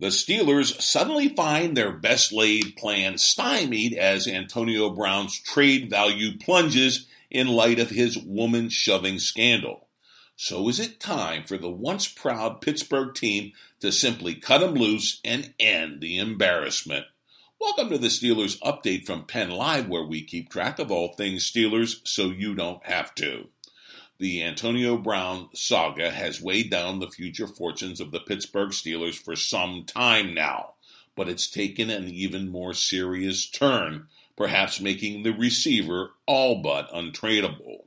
The Steelers suddenly find their best laid plan stymied as Antonio Brown's trade value plunges in light of his woman shoving scandal. So is it time for the once proud Pittsburgh team to simply cut him loose and end the embarrassment? Welcome to the Steelers update from Penn Live, where we keep track of all things Steelers so you don't have to. The Antonio Brown saga has weighed down the future fortunes of the Pittsburgh Steelers for some time now, but it's taken an even more serious turn, perhaps making the receiver all but untradeable.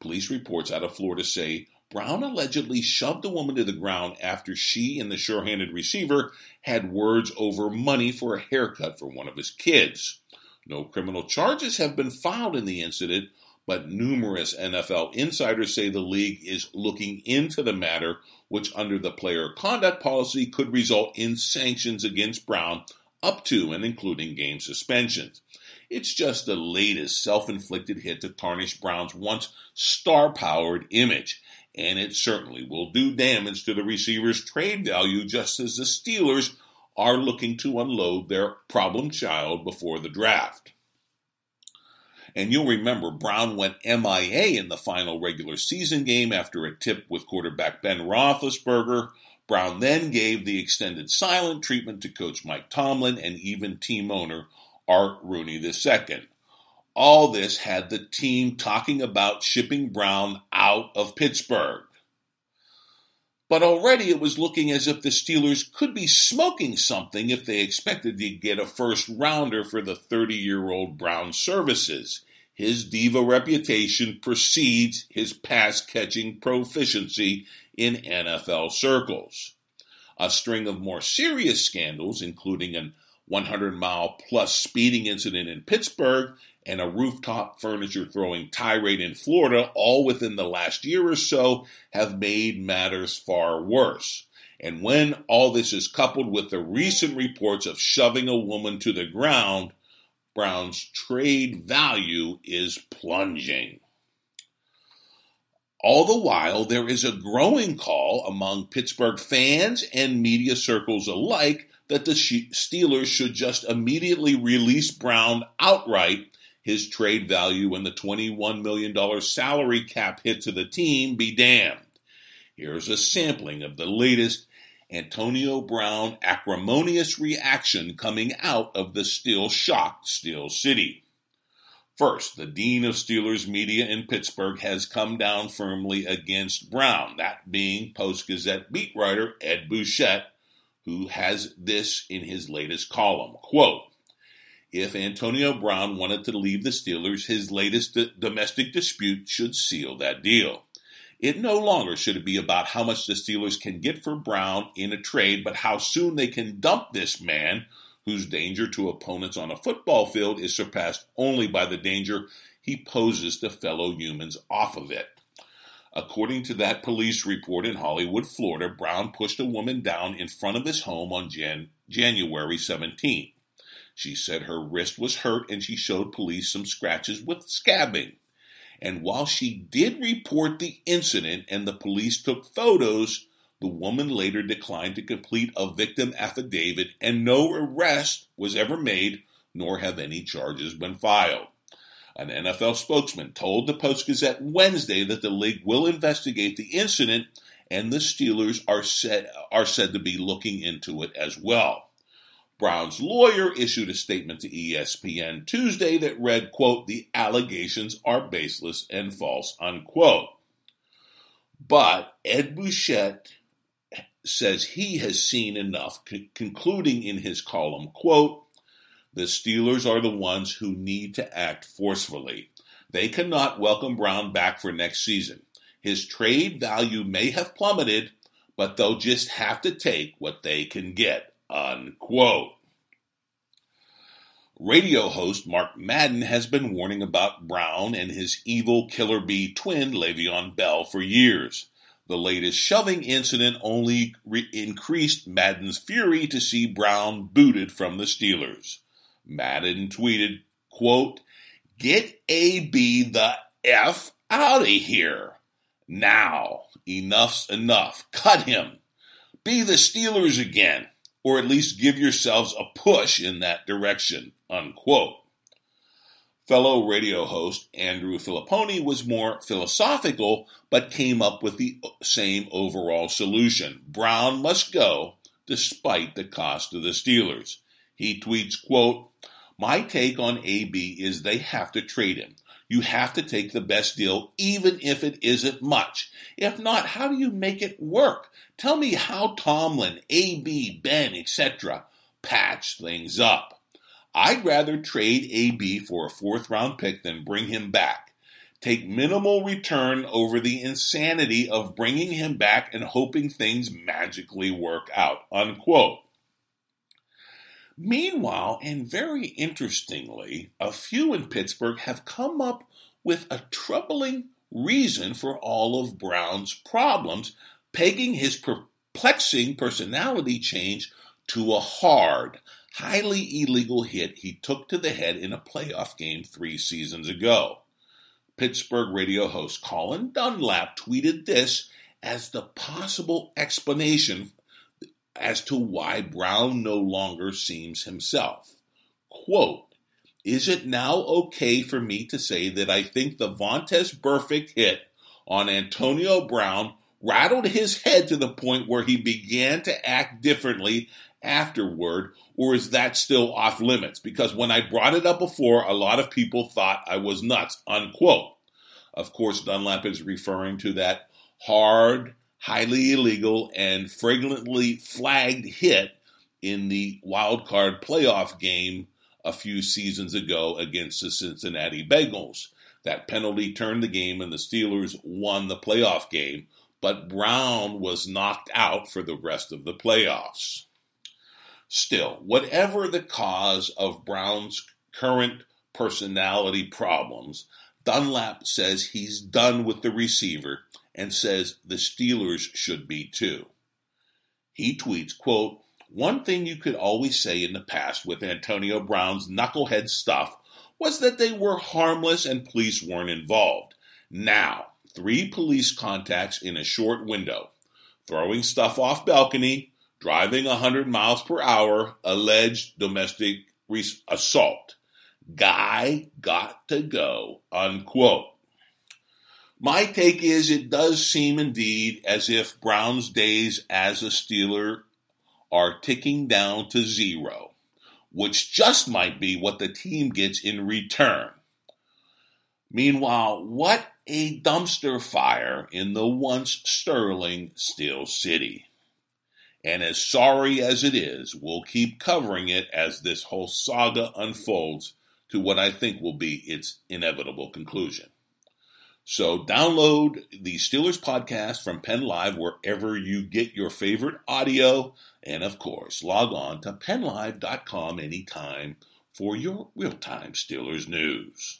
Police reports out of Florida say Brown allegedly shoved a woman to the ground after she and the sure handed receiver had words over money for a haircut for one of his kids. No criminal charges have been filed in the incident, but numerous NFL insiders say the league is looking into the matter, which under the player conduct policy could result in sanctions against Brown up to and including game suspensions. It's just the latest self inflicted hit to tarnish Brown's once star powered image, and it certainly will do damage to the receiver's trade value just as the Steelers are looking to unload their problem child before the draft. And you'll remember Brown went MIA in the final regular season game after a tip with quarterback Ben Roethlisberger. Brown then gave the extended silent treatment to coach Mike Tomlin and even team owner Art Rooney II. All this had the team talking about shipping Brown out of Pittsburgh. But already it was looking as if the Steelers could be smoking something if they expected to get a first rounder for the 30 year old Brown services. His diva reputation precedes his pass catching proficiency in NFL circles. A string of more serious scandals, including an 100 mile plus speeding incident in Pittsburgh and a rooftop furniture throwing tirade in Florida, all within the last year or so, have made matters far worse. And when all this is coupled with the recent reports of shoving a woman to the ground, Brown's trade value is plunging. All the while, there is a growing call among Pittsburgh fans and media circles alike that the Steelers should just immediately release Brown outright his trade value and the $21 million salary cap hit to the team be damned. Here's a sampling of the latest Antonio Brown acrimonious reaction coming out of the still shocked Steel City. First, the dean of Steelers media in Pittsburgh has come down firmly against Brown, that being Post Gazette beat writer Ed Bouchette, who has this in his latest column. Quote, if Antonio Brown wanted to leave the Steelers, his latest d- domestic dispute should seal that deal. It no longer should be about how much the Steelers can get for Brown in a trade, but how soon they can dump this man whose danger to opponents on a football field is surpassed only by the danger he poses to fellow humans off of it. According to that police report in Hollywood, Florida, Brown pushed a woman down in front of his home on Jan- January 17. She said her wrist was hurt and she showed police some scratches with scabbing. And while she did report the incident and the police took photos, the woman later declined to complete a victim affidavit and no arrest was ever made, nor have any charges been filed. An NFL spokesman told the Post Gazette Wednesday that the league will investigate the incident and the Steelers are said, are said to be looking into it as well. Brown's lawyer issued a statement to ESPN Tuesday that read, quote, the allegations are baseless and false, unquote. But Ed Bouchette says he has seen enough, concluding in his column, quote, the Steelers are the ones who need to act forcefully. They cannot welcome Brown back for next season. His trade value may have plummeted, but they'll just have to take what they can get. Unquote. Radio host Mark Madden has been warning about Brown and his evil killer bee twin Le'Veon Bell for years. The latest shoving incident only re- increased Madden's fury to see Brown booted from the Steelers. Madden tweeted, quote, Get AB the F out of here. Now. Enough's enough. Cut him. Be the Steelers again. or at least give yourselves a push in that direction, unquote. Fellow radio host Andrew Fillipponi was more philosophical, but came up with the same overall solution. Brown must go despite the cost of the Steelers. He tweets, quote, My take on AB is they have to trade him. You have to take the best deal, even if it isn't much. If not, how do you make it work? Tell me how Tomlin, AB, Ben, etc. patch things up. I'd rather trade AB for a fourth round pick than bring him back. Take minimal return over the insanity of bringing him back and hoping things magically work out. Unquote. Meanwhile, and very interestingly, a few in Pittsburgh have come up with a troubling reason for all of Brown's problems, pegging his perplexing personality change to a hard, highly illegal hit he took to the head in a playoff game three seasons ago. Pittsburgh radio host Colin Dunlap tweeted this as the possible explanation as to why Brown no longer seems himself. Quote, is it now okay for me to say that I think the Vontaze Burfict hit on Antonio Brown rattled his head to the point where he began to act differently afterward, or is that still off limits? Because when I brought it up before, a lot of people thought I was nuts, unquote. Of course, Dunlap is referring to that hard, highly illegal, and fragrantly flagged hit in the wild card playoff game a few seasons ago against the Cincinnati Bengals. That penalty turned the game and the Steelers won the playoff game, but Brown was knocked out for the rest of the playoffs. Still, whatever the cause of Brown's current personality problems, Dunlap says he's done with the receiver and says the Steelers should be too. He tweets, quote, one thing you could always say in the past with Antonio Brown's knucklehead stuff was that they were harmless and police weren't involved. Now, three police contacts in a short window, throwing stuff off balcony, driving 100 miles per hour, alleged domestic assault. Guy got to go, unquote. My take is it does seem indeed as if Brown's days as a Steeler are ticking down to zero, which just might be what the team gets in return. Meanwhile, what a dumpster fire in the once sterling Steel City. And as sorry as it is, we'll keep covering it as this whole saga unfolds to what I think will be its inevitable conclusion. So download the Steelers podcast from Penn Live wherever you get your favorite audio. And of course, log on to pennlive.com anytime for your real time Steelers news.